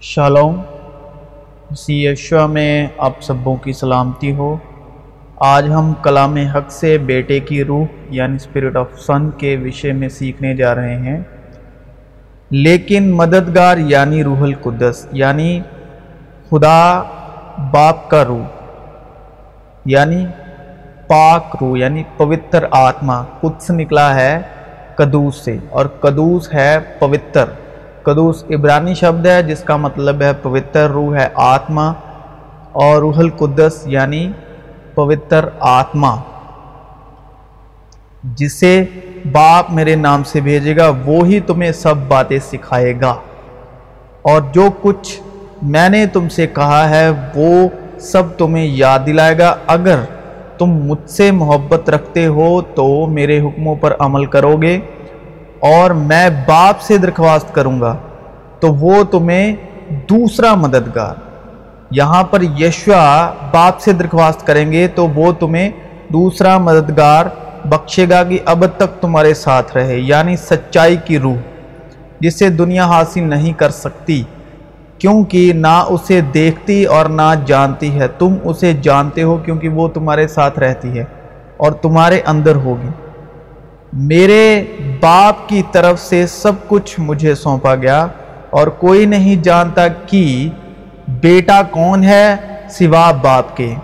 Shalom. سی اشوا میں آپ سبوں کی سلامتی ہو۔ آج ہم کلام حق سے بیٹے کی روح یعنی اسپرٹ آف سن کے وشے میں سیکھنے جا رہے ہیں۔ لیکن مددگار یعنی روح القدس یعنی خدا باپ کا روح یعنی پاک روح یعنی پوتر آتما۔ قدس نکلا ہے قدوس سے اور قدوس ہے پوتر۔ قدوس عبرانی شبد ہے، جس کا مطلب ہے پوتر روح ہے آتما اور روح القدس یعنی پوتر آتما۔ جسے باپ میرے نام سے بھیجے گا وہی تمہیں سب باتیں سکھائے گا۔ اور جو کچھ میں نے تم سے کہا ہے، وہ سب تمہیں یاد دلائے گا۔ اگر تم مجھ سے محبت رکھتے ہو تو میرے حکموں پر عمل کرو گے۔ اور میں باپ سے درخواست کروں گا، تو وہ تمہیں دوسرا مددگار۔ یہاں پر یشوا باپ سے درخواست کریں گے، تو وہ تمہیں دوسرا مددگار بخشے گا کہ اب تک تمہارے ساتھ رہے یعنی سچائی کی روح، جسے دنیا حاصل نہیں کر سکتی، کیونکہ نہ اسے دیکھتی اور نہ جانتی ہے۔ تم اسے جانتے ہو کیونکہ وہ تمہارے ساتھ رہتی ہے اور تمہارے اندر ہوگی۔ میرے باپ کی طرف سے سب کچھ مجھے سونپا گیا اور کوئی نہیں جانتا کہ بیٹا کون ہے سوا باپ کے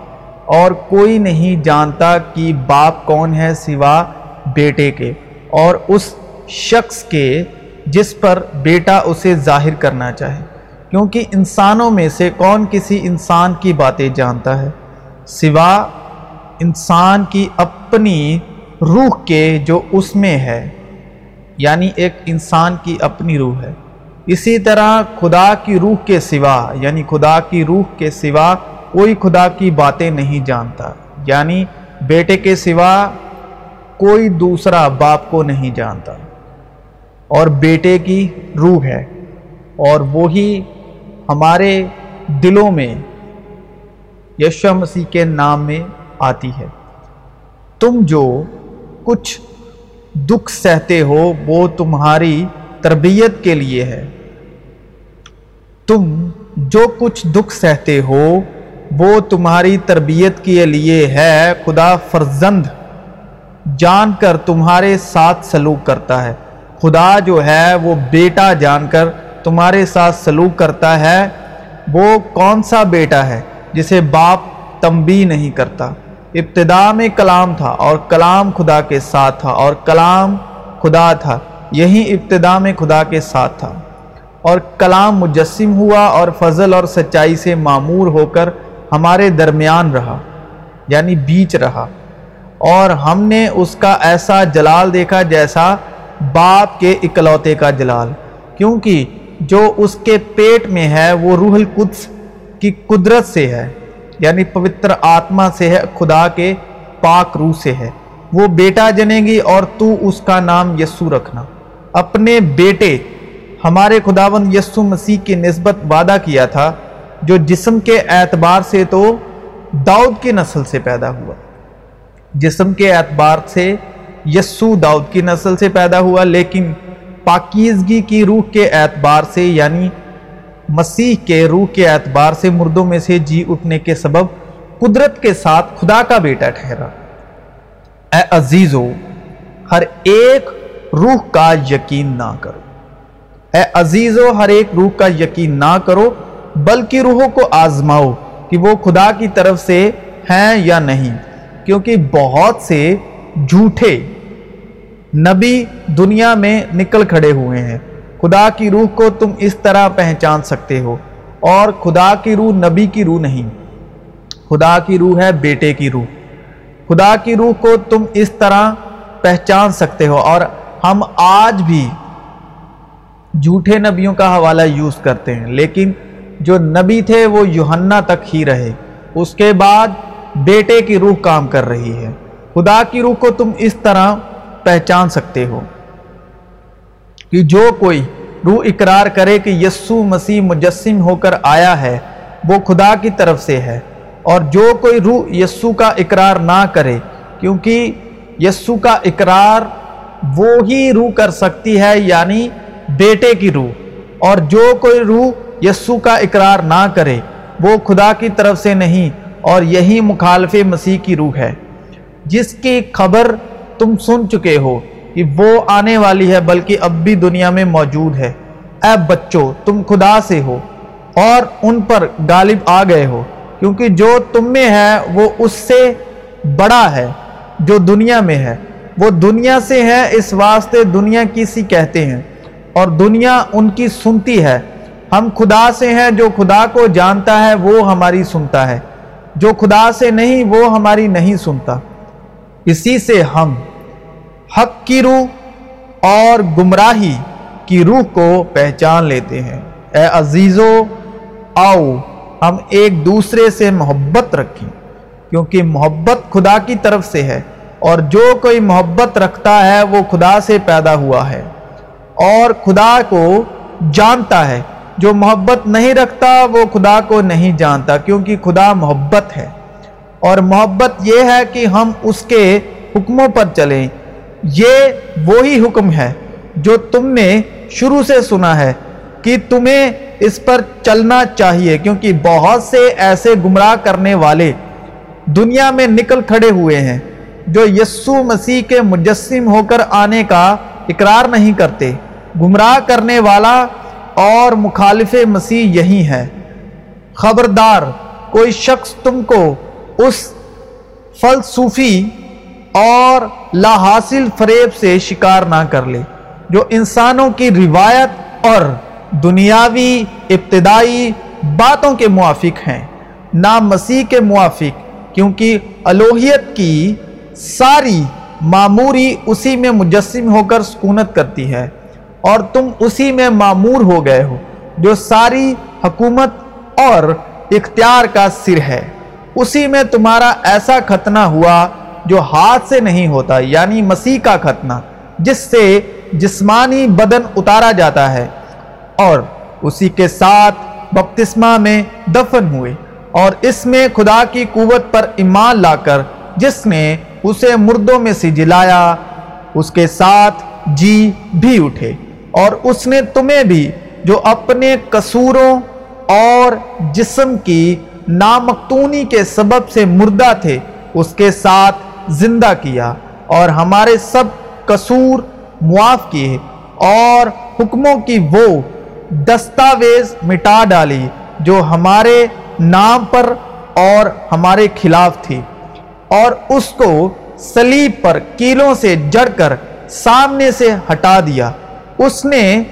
اور کوئی نہیں جانتا کہ باپ کون ہے سوا بیٹے کے اور اس شخص کے جس پر بیٹا اسے ظاہر کرنا چاہے۔ کیونکہ انسانوں میں سے کون کسی انسان کی باتیں جانتا ہے؟ سوا انسان کی اپنی روح کے جو اس میں ہے یعنی ایک انسان کی اپنی روح ہے۔ اسی طرح خدا کی روح کے سوا یعنی خدا کی روح کے سوا کوئی خدا کی باتیں نہیں جانتا۔ یعنی بیٹے کے سوا کوئی دوسرا باپ کو نہیں جانتا۔ اور بیٹے کی روح ہے۔ اور وہی ہمارے دلوں میں یشو مسیح کے نام میں آتی ہے۔ تم جو کچھ دکھ سہتے ہو، وہ تمہاری تربیت کے لیے ہے۔ تم جو کچھ دکھ سہتے ہو، وہ تمہاری تربیت کے لیے ہے۔ خدا فرزند جان کر تمہارے ساتھ سلوک کرتا ہے۔ خدا جو ہے، وہ بیٹا جان کر تمہارے ساتھ سلوک کرتا ہے۔ وہ کون سا بیٹا ہے جسے باپ تمبی نہیں کرتا؟ ابتدا میں کلام تھا اور کلام خدا کے ساتھ تھا اور کلام خدا تھا، یہی ابتدا میں خدا کے ساتھ تھا۔ اور کلام مجسم ہوا اور فضل اور سچائی سے معمور ہو کر ہمارے درمیان رہا یعنی بیچ رہا۔ اور ہم نے اس کا ایسا جلال دیکھا جیسا باپ کے اکلوتے کا جلال، کیونکہ جو اس کے پیٹ میں ہے وہ روح القدس کی قدرت سے ہے۔ یعنی پوتر آتما سے ہے، خدا کے پاک روح سے ہے۔ وہ بیٹا جنے گی اور تو اس کا نام یسو رکھنا۔ اپنے بیٹے، ہمارے خداون یسو مسیح کی نسبت وعدہ کیا تھا، جو جسم کے اعتبار سے تو داؤد کی نسل سے پیدا ہوا۔ جسم کے اعتبار سے یسو داؤد کی نسل سے پیدا ہوا، لیکن پاکیزگی کی روح کے اعتبار سے یعنی مسیح کے روح کے اعتبار سے مردوں میں سے جی اٹھنے کے سبب قدرت کے ساتھ خدا کا بیٹا ٹھہرا۔ اے عزیزو، ہر ایک روح کا یقین نہ کرو۔ اے عزیزو، ہر ایک روح کا یقین نہ کرو، بلکہ روحوں کو آزماؤ کہ وہ خدا کی طرف سے ہیں یا نہیں، کیونکہ بہت سے جھوٹے نبی دنیا میں نکل کھڑے ہوئے ہیں۔ خدا کی روح کو تم اس طرح پہچان سکتے ہو، اور خدا کی روح نبی کی روح نہیں۔ خدا کی روح ہے بیٹے کی روح۔ خدا کی روح کو تم اس طرح پہچان سکتے ہو، اور ہم آج بھی جھوٹے نبیوں کا حوالہ یوز کرتے ہیں۔ لیکن جو نبی تھے وہ یوہنا تک ہی رہے۔ اس کے بعد بیٹے کی روح کام کر رہی ہے۔ خدا کی روح کو تم اس طرح پہچان سکتے ہو۔ کہ جو کوئی روح اقرار کرے کہ یسو مسیح مجسم ہو کر آیا ہے، وہ خدا کی طرف سے ہے۔ اور جو کوئی روح یسو کا اقرار نہ کرے، کیونکہ یسو کا اقرار وہ ہی روح کر سکتی ہے یعنی بیٹے کی روح۔ اور جو کوئی روح یسو کا اقرار نہ کرے، وہ خدا کی طرف سے نہیں، اور یہی مخالف مسیح کی روح ہے۔ جس کی خبر تم سن چکے ہو کہ وہ آنے والی ہے، بلکہ اب بھی دنیا میں موجود ہے۔ اے بچوں، تم خدا سے ہو اور ان پر غالب آ گئے ہو، کیونکہ جو تم میں ہے، وہ اس سے بڑا ہے جو دنیا میں ہے۔ وہ دنیا سے ہے، اس واسطے دنیا کسی کہتے ہیں۔ اور دنیا ان کی سنتی ہے۔ ہم خدا سے ہیں، جو خدا کو جانتا ہے، وہ ہماری سنتا ہے۔ جو خدا سے نہیں، وہ ہماری نہیں سنتا۔ اسی سے ہم حق کی روح اور گمراہی کی روح کو پہچان لیتے ہیں۔ اے عزیزو، آؤ ہم ایک دوسرے سے محبت رکھیں، کیونکہ محبت خدا کی طرف سے ہے اور جو کوئی محبت رکھتا ہے وہ خدا سے پیدا ہوا ہے۔ اور خدا کو جانتا ہے، جو محبت نہیں رکھتا وہ خدا کو نہیں جانتا، کیونکہ خدا محبت ہے۔ اور محبت یہ ہے کہ ہم اس کے حکموں پر چلیں۔ یہ وہی حکم ہے جو تم نے شروع سے سنا ہے کہ تمہیں اس پر چلنا چاہیے، کیونکہ بہت سے ایسے گمراہ کرنے والے دنیا میں نکل کھڑے ہوئے ہیں جو یسو مسیح کے مجسم ہو کر آنے کا اقرار نہیں کرتے۔ گمراہ کرنے والا اور مخالف مسیح یہی ہے۔ خبردار، کوئی شخص تم کو اس فلسفی اور لا حاصل فریب سے شکار نہ کر لے، جو انسانوں کی روایت اور دنیاوی ابتدائی باتوں کے موافق ہیں۔ نہ مسیح کے موافق، کیونکہ الوہیت کی ساری معموری اسی میں مجسم ہو کر سکونت کرتی ہے، اور تم اسی میں معمور ہو گئے ہو، جو ساری حکومت اور اختیار کا سر ہے۔ اسی میں تمہارا ایسا ختنہ ہوا جو ہاتھ سے نہیں ہوتا یعنی مسیح کا ختنہ، جس سے جسمانی بدن اتارا جاتا ہے۔ اور اسی کے ساتھ بپتسمہ میں دفن ہوئے۔ اور اس میں خدا کی قوت پر ایمان لا کر، جس نے اسے مردوں میں سے جلایا، اس کے ساتھ جی بھی اٹھے۔ اور اس نے تمہیں بھی، جو اپنے قصوروں اور جسم کی نامکتونی کے سبب سے مردہ تھے، اس کے ساتھ زندہ کیا اور ہمارے سب قصور معاف کیے اور حکموں کی وہ دستاویز مٹا ڈالی جو ہمارے نام پر اور ہمارے خلاف تھی اور اس کو سلیب پر کیلوں سے جڑ کر سامنے سے ہٹا دیا۔ اس نے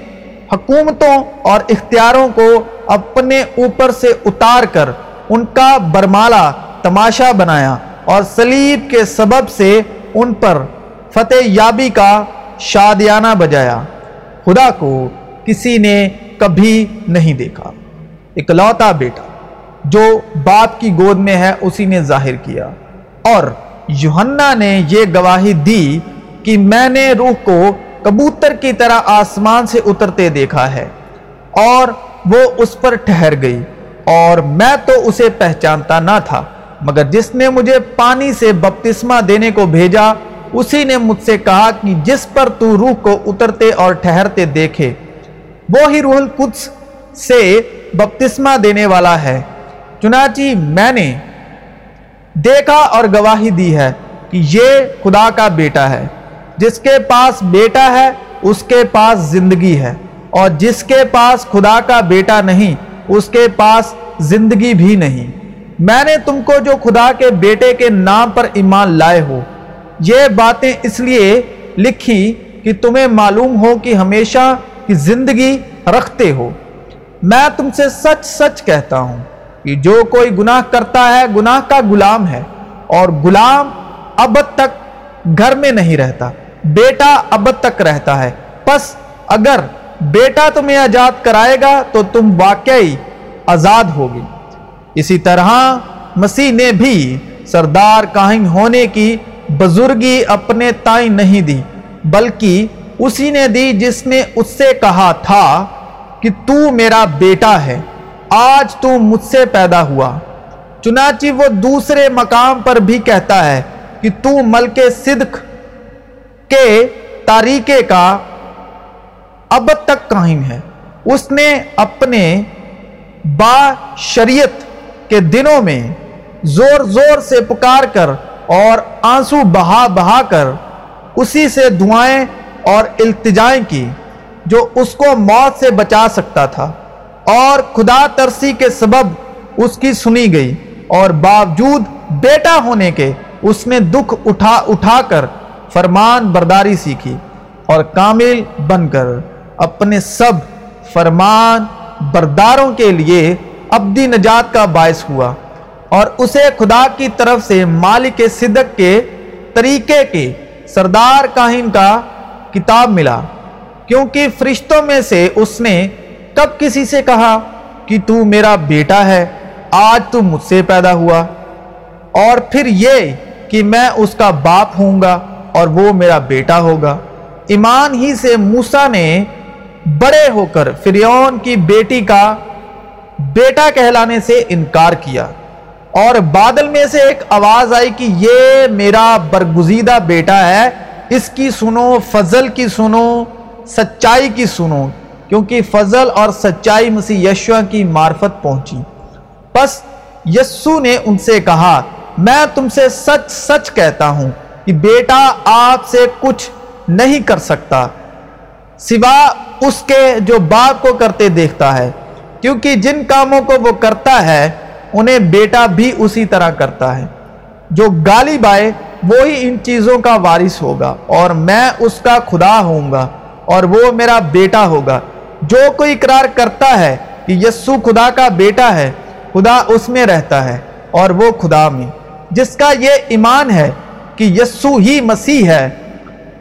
حکومتوں اور اختیاروں کو اپنے اوپر سے اتار کر ان کا برمالا تماشا بنایا۔ اور سلیب کے سبب سے ان پر فتح یابی کا شادیانہ بجایا۔ خدا کو کسی نے کبھی نہیں دیکھا۔ اکلوتا بیٹا، جو باپ کی گود میں ہے، اسی نے ظاہر کیا۔ اور یوہنا نے یہ گواہی دی کہ میں نے روح کو کبوتر کی طرح آسمان سے اترتے دیکھا ہے، اور وہ اس پر ٹھہر گئی۔ اور میں تو اسے پہچانتا نہ تھا۔ مگر جس نے مجھے پانی سے بپتسمہ دینے کو بھیجا، اسی نے مجھ سے کہا کہ جس پر تو روح کو اترتے اور ٹھہرتے دیکھے، وہی روح القدس سے بپتسمہ دینے والا ہے۔ چنانچہ میں نے دیکھا اور گواہی دی ہے کہ یہ خدا کا بیٹا ہے۔ جس کے پاس بیٹا ہے، اس کے پاس زندگی ہے۔ اور جس کے پاس خدا کا بیٹا نہیں، اس کے پاس زندگی بھی نہیں۔ میں نے تم کو جو خدا کے بیٹے کے نام پر ایمان لائے ہو، یہ باتیں اس لیے لکھی کہ تمہیں معلوم ہو کہ ہمیشہ کی زندگی رکھتے ہو۔ میں تم سے سچ سچ کہتا ہوں کہ جو کوئی گناہ کرتا ہے، گناہ کا غلام ہے اور غلام اب تک گھر میں نہیں رہتا، بیٹا اب تک رہتا ہے۔ پس اگر بیٹا تمہیں آزاد کرائے گا تو تم واقعی آزاد ہوگی۔ اسی طرح مسیح نے بھی سردار کاہن ہونے کی بزرگی اپنے تائیں نہیں دی، بلکہ اسی نے دی جس نے اس سے کہا تھا کہ تو میرا بیٹا ہے، آج تو مجھ سے پیدا ہوا۔ چنانچہ وہ دوسرے مقام پر بھی کہتا ہے کہ تو ملک صدق کے طریقے کا اب تک کاہن ہے۔ اس نے اپنے با شریعت کے دنوں میں زور زور سے پکار کر اور آنسو بہا بہا کر اسی سے دعائیں اور التجائیں کی جو اس کو موت سے بچا سکتا تھا۔ اور خدا ترسی کے سبب اس کی سنی گئی اور باوجود بیٹا ہونے کے اس نے دکھ اٹھا اٹھا کر فرمان برداری سیکھی اور کامل بن کر اپنے سب فرمان برداروں کے لیے ابدی نجات کا باعث ہوا اور اسے خدا کی طرف سے مالک صدق کے طریقے کے سردار کاہن کا کتاب ملا، کیونکہ فرشتوں میں سے اس نے کب کسی سے کہا کہ تو میرا بیٹا ہے، آج تو مجھ سے پیدا ہوا۔ اور پھر یہ کہ میں اس کا باپ ہوں گا اور وہ میرا بیٹا ہوگا۔ ایمان ہی سے موسا نے بڑے ہو کر فریون کی بیٹی کا بیٹا کہلانے سے انکار کیا اور بادل میں سے ایک آواز آئی کہ یہ میرا برگزیدہ بیٹا ہے، اس کی سنو، فضل کی سنو، سچائی کی سنو، کیونکہ فضل اور سچائی مسیح یشوا کی معرفت پہنچی۔ پس یسو نے ان سے کہا، میں تم سے سچ سچ کہتا ہوں کہ بیٹا آپ سے کچھ نہیں کر سکتا، سوا اس کے جو باپ کو کرتے دیکھتا ہے۔ کیونکہ جن کاموں کو وہ کرتا ہے، انہیں بیٹا بھی اسی طرح کرتا ہے۔ جو گالی بائے، وہی ان چیزوں کا وارث ہوگا اور میں اس کا خدا ہوں گا اور وہ میرا بیٹا ہوگا۔ جو کوئی اقرار کرتا ہے کہ یسو خدا کا بیٹا ہے، خدا اس میں رہتا ہے اور وہ خدا میں۔ جس کا یہ ایمان ہے کہ یسو ہی مسیح ہے،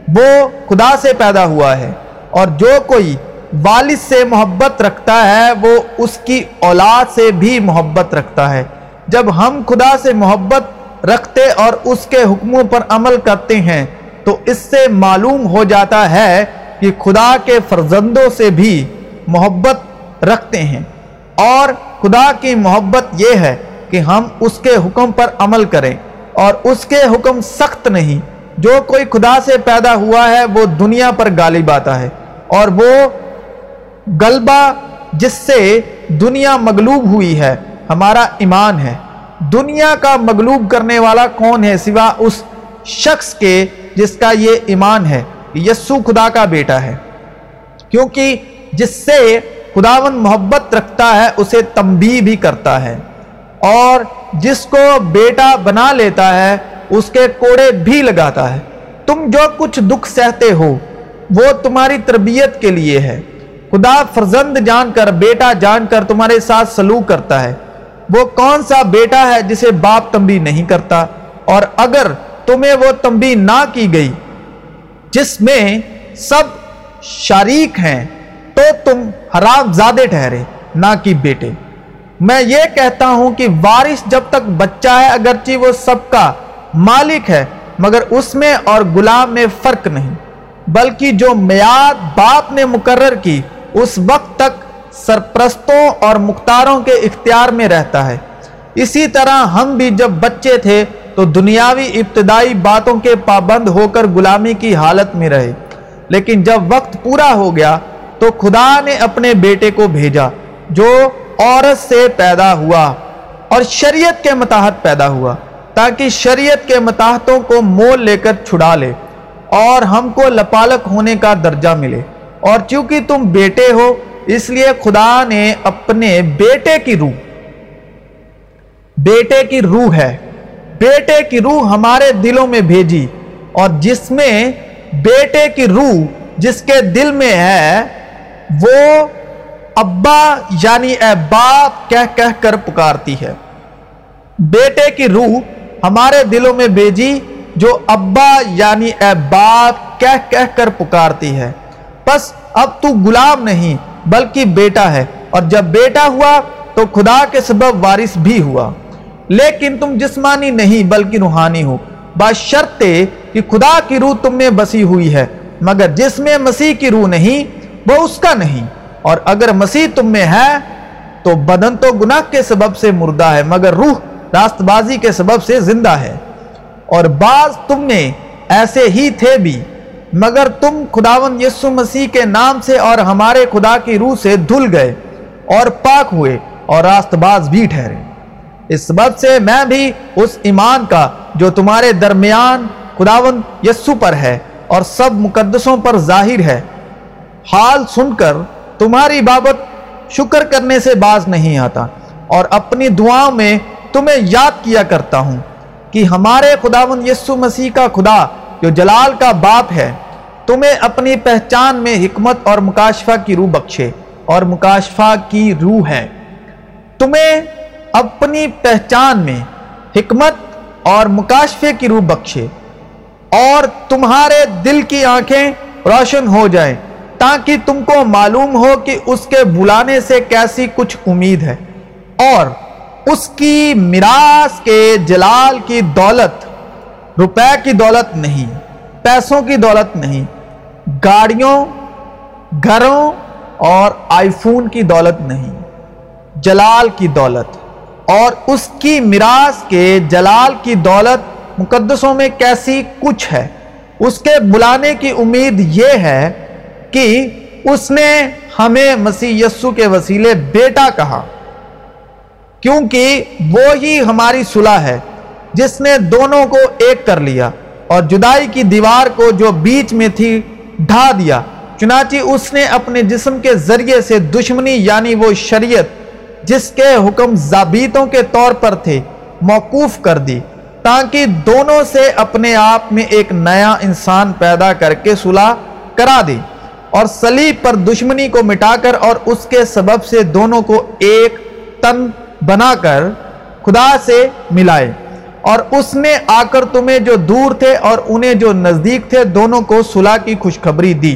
وہ خدا سے پیدا ہوا ہے۔ اور جو کوئی والد سے محبت رکھتا ہے، وہ اس کی اولاد سے بھی محبت رکھتا ہے۔ جب ہم خدا سے محبت رکھتے اور اس کے حکموں پر عمل کرتے ہیں، تو اس سے معلوم ہو جاتا ہے کہ خدا کے فرزندوں سے بھی محبت رکھتے ہیں۔ اور خدا کی محبت یہ ہے کہ ہم اس کے حکم پر عمل کریں۔ اور اس کے حکم سخت نہیں۔ جو کوئی خدا سے پیدا ہوا ہے، وہ دنیا پر غالب آتا ہے۔ اور وہ غلبہ جس سے دنیا مغلوب ہوئی ہے، ہمارا ایمان ہے۔ دنیا کا مغلوب کرنے والا کون ہے سوا اس شخص کے جس کا یہ ایمان ہے؟ یسو خدا کا بیٹا ہے۔ کیونکہ جس سے خداون محبت رکھتا ہے، اسے تمبی بھی کرتا ہے۔ اور جس کو بیٹا بنا لیتا ہے، اس کے کوڑے بھی لگاتا ہے۔ تم جو کچھ دکھ سہتے ہو، وہ تمہاری تربیت کے لیے ہے۔ خدا فرزند جان کر، بیٹا جان کر تمہارے ساتھ سلوک کرتا ہے۔ وہ کون سا بیٹا ہے جسے باپ تمبی نہیں کرتا؟ اور اگر تمہیں وہ تمبی نہ کی گئی جس میں سب شریک ہیں، تو تم حرام زادے ٹھہرے، نہ کہ بیٹے۔ میں یہ کہتا ہوں کہ وارث جب تک بچہ ہے، اگرچہ وہ سب کا مالک ہے، مگر اس میں اور غلام میں فرق نہیں، بلکہ جو میاد باپ نے مقرر کی اس وقت تک سرپرستوں اور مختاروں کے اختیار میں رہتا ہے۔ اسی طرح ہم بھی جب بچے تھے تو دنیاوی ابتدائی باتوں کے پابند ہو کر غلامی کی حالت میں رہے۔ لیکن جب وقت پورا ہو گیا تو خدا نے اپنے بیٹے کو بھیجا، جو عورت سے پیدا ہوا اور شریعت کے متحد پیدا ہوا، تاکہ شریعت کے متحدوں کو مول لے کر چھڑا لے اور ہم کو لپالک ہونے کا درجہ ملے۔ اور چونکہ تم بیٹے ہو، اس لیے خدا نے اپنے بیٹے کی روح، بیٹے کی روح ہے۔ بیٹے کی روح ہمارے دلوں میں بھیجی، اور جس میں بیٹے کی روح جس کے دل میں ہے، وہ ابا یعنی اے باپ کہہ کہہ کر پکارتی ہے۔ بیٹے کی روح ہمارے دلوں میں بھیجی، جو ابا یعنی اے باپ کہہ کہہ کر پکارتی ہے۔ بس اب تو غلام نہیں، بلکہ بیٹا ہے۔ اور جب بیٹا ہوا تو خدا کے سبب وارث بھی ہوا۔ لیکن تم جسمانی نہیں، بلکہ روحانی ہو۔ کہ خدا کی روح تم میں بسی ہوئی ہے، مگر جس میں مسیح کی روح نہیں، وہ اس کا نہیں۔ اور اگر مسیح تم میں ہے تو بدن تو گناہ کے سبب سے مردہ ہے، مگر روح راست بازی کے سبب سے زندہ ہے۔ اور بعض تم میں ایسے ہی تھے بھی۔ مگر تم خداون یسو مسیح کے نام سے اور ہمارے خدا کی روح سے دھل گئے اور پاک ہوئے اور راست باز بھی ٹھہرے۔ اس سبب سے میں بھی اس ایمان کا جو تمہارے درمیان خداون یسو پر ہے اور سب مقدسوں پر ظاہر ہے، حال سن کر تمہاری بابت شکر کرنے سے باز نہیں آتا۔ اور اپنی دعاؤں میں تمہیں یاد کیا کرتا ہوں کہ ہمارے خداون یسو مسیح کا خدا جو جلال کا باپ ہے تمہیں اپنی پہچان میں حکمت اور مکاشفہ کی روح بخشے، اور مکاشفہ کی روح ہے۔ تمہیں اپنی پہچان میں حکمت اور مکاشفے کی روح بخشے، اور تمہارے دل کی آنکھیں روشن ہو جائیں، تاکہ تم کو معلوم ہو کہ اس کے بلانے سے کیسی کچھ امید ہے۔ اور اس کی میراث کے جلال کی دولت، روپے کی دولت نہیں، پیسوں کی دولت نہیں گاڑیوں، گھروں اور آئی فون کی دولت نہیں، جلال کی دولت۔ اور اس کی میراث کے جلال کی دولت مقدسوں میں کیسی کچھ ہے؟ اس کے بلانے کی امید یہ ہے کہ اس نے ہمیں مسیح یسو کے وسیلے بیٹا کہا۔ کیونکہ وہی ہماری صلح ہے، جس نے دونوں کو ایک کر لیا۔ اور جدائی کی دیوار کو جو بیچ میں تھی ڈھا دیا۔ چنانچہ اس نے اپنے جسم کے ذریعے سے دشمنی یعنی وہ شریعت، جس کے حکم ضابطوں کے طور پر تھے، موقوف کر دی، تاکہ دونوں سے اپنے آپ میں ایک نیا انسان پیدا کر کے صلح کرا دی اور سلیب پر دشمنی کو مٹا کر اور اس کے سبب سے دونوں کو ایک تن بنا کر خدا سے ملائے۔ اور اس نے آ کر تمہیں جو دور تھے اور انہیں جو نزدیک تھے دونوں کو صلح کی خوشخبری دی۔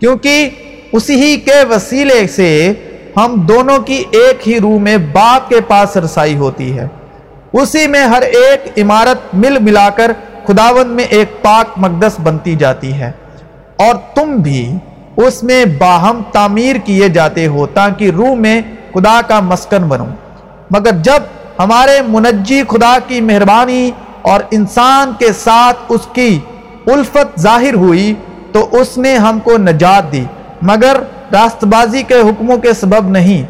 کیونکہ اسی کے وسیلے سے ہم دونوں کی ایک ہی روح میں باپ کے پاس رسائی ہوتی ہے۔ اسی میں ہر ایک عمارت مل ملا کر خداون میں ایک پاک مقدس بنتی جاتی ہے۔ اور تم بھی اس میں باہم تعمیر کیے جاتے ہو تاکہ روح میں خدا کا مسکن بنو۔ مگر جب ہمارے منجی خدا کی مہربانی اور انسان کے ساتھ اس کی الفت ظاہر ہوئی تو اس نے ہم کو نجات دی۔ مگر راست بازی کے حکموں کے سبب نہیں۔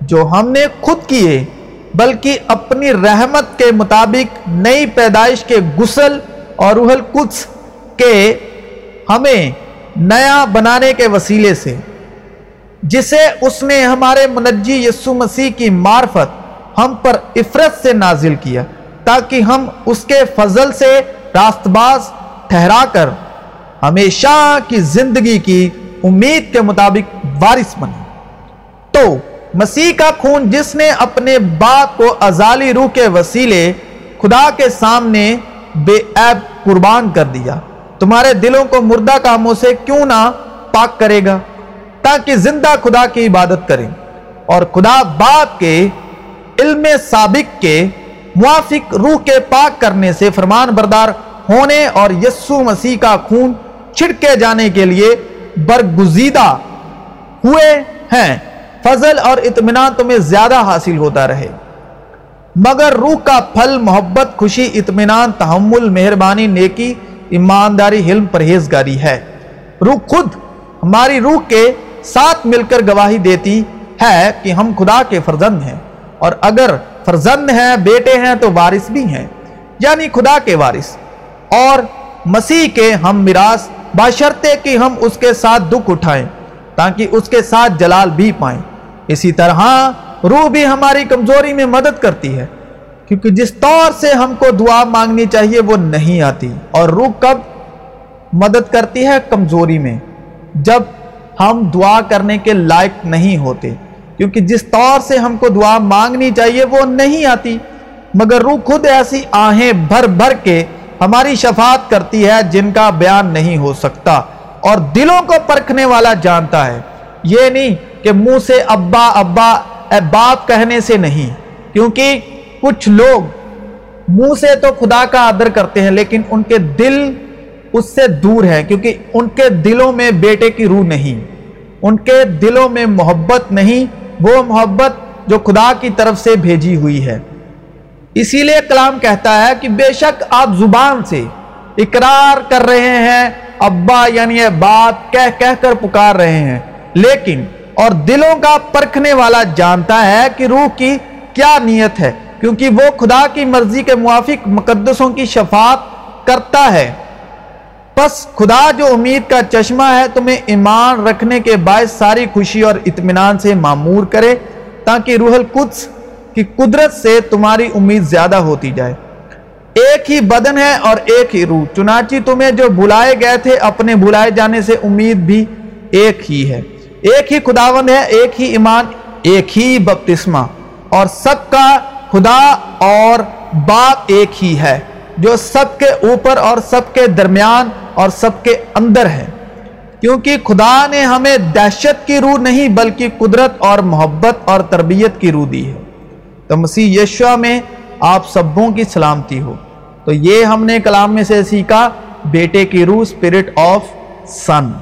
جو ہم نے خود کیے، بلکہ اپنی رحمت کے مطابق نئی پیدائش کے غسل اور روح القدس کے ہمیں نیا بنانے کے وسیلے سے، جسے اس نے ہمارے منجی یسو مسیح کی معرفت ہم پر افرت سے نازل کیا تاکہ ہم اس کے فضل سے راست باز ٹھہرا کر ہمیشہ کی زندگی کی امید کے مطابق وارث بنے تو مسیح کا خون جس نے اپنے باپ کو ازالی روح کے وسیلے خدا کے سامنے بے عیب قربان کر دیا، تمہارے دلوں کو مردہ کاموں سے کیوں نہ پاک کرے گا؟ تاکہ زندہ خدا کی عبادت کریں اور خدا باپ کے علم سابق کے موافق روح کے پاک کرنے سے فرمان بردار ہونے اور یسو مسیح کا خون چھڑکے جانے کے لیے برگزیدہ ہوئے ہیں۔ فضل اور اطمینان تمہیں زیادہ حاصل ہوتا رہے۔ مگر روح کا پھل، محبت، خوشی، اطمینان، تحمل، مہربانی، نیکی، ایمانداری، حلم، پرہیزگاری ہے۔ روح خود ہماری روح کے ساتھ مل کر گواہی دیتی ہے کہ ہم خدا کے فرزند ہیں۔ اور اگر فرزند ہیں، بیٹے ہیں تو وارث بھی ہیں یعنی خدا کے وارث۔ اور مسیح کے ہم میراث باشرتے کہ ہم اس کے ساتھ دکھ اٹھائیں، تاکہ اس کے ساتھ جلال بھی پائیں۔ اسی طرح روح بھی ہماری کمزوری میں مدد کرتی ہے، کیونکہ جس طور سے ہم کو دعا مانگنی چاہیے وہ نہیں آتی۔ اور روح کب مدد کرتی ہے؟ کمزوری میں، جب ہم دعا کرنے کے لائق نہیں ہوتے۔ کیونکہ جس طور سے ہم کو دعا مانگنی چاہیے وہ نہیں آتی، مگر روح خود ایسی آہیں بھر بھر کے ہماری شفاعت کرتی ہے جن کا بیان نہیں ہو سکتا اور دلوں کو پرکھنے والا جانتا ہے۔ یہ نہیں کہ منہ سے ابا ابا، اے باپ کہنے سے نہیں، کیونکہ کچھ لوگ منہ سے تو خدا کا عدر کرتے ہیں، لیکن ان کے دل اس سے دور ہیں، کیونکہ ان کے دلوں میں بیٹے کی روح نہیں، ان کے دلوں میں محبت نہیں وہ محبت جو خدا کی طرف سے بھیجی ہوئی ہے۔ اسی لیے کلام کہتا ہے کہ بے شک آپ زبان سے اقرار کر رہے ہیں، ابا یعنی باپ کہہ کہہ کر پکار رہے ہیں۔ لیکن، اور دلوں کا پرکھنے والا جانتا ہے کہ روح کی کیا نیت ہے، کیونکہ وہ خدا کی مرضی کے موافق مقدسوں کی شفاعت کرتا ہے۔ پس خدا جو امید کا چشمہ ہے، تمہیں ایمان رکھنے کے باعث ساری خوشی اور اطمینان سے معمور کرے، تاکہ روح القدس کی قدرت سے تمہاری امید زیادہ ہوتی جائے۔ ایک ہی بدن ہے اور ایک ہی روح، چنانچہ تمہیں جو بھلائے گئے تھے، اپنے بھلائے جانے سے امید بھی ایک ہی ہے۔ ایک ہی خداون ہے، ایک ہی ایمان، ایک ہی بپتسمہ۔ اور سب کا خدا اور باپ ایک ہی ہے۔ جو سب کے اوپر اور سب کے درمیان اور سب کے اندر ہے کیونکہ خدا نے ہمیں دہشت کی روح نہیں بلکہ قدرت اور محبت اور تربیت کی روح دی ہے۔ تو مسیح یشوا میں آپ سبوں کی سلامتی ہو۔ تو یہ ہم نے کلام میں سے سیکھا، بیٹے کی روح اسپرٹ آف سن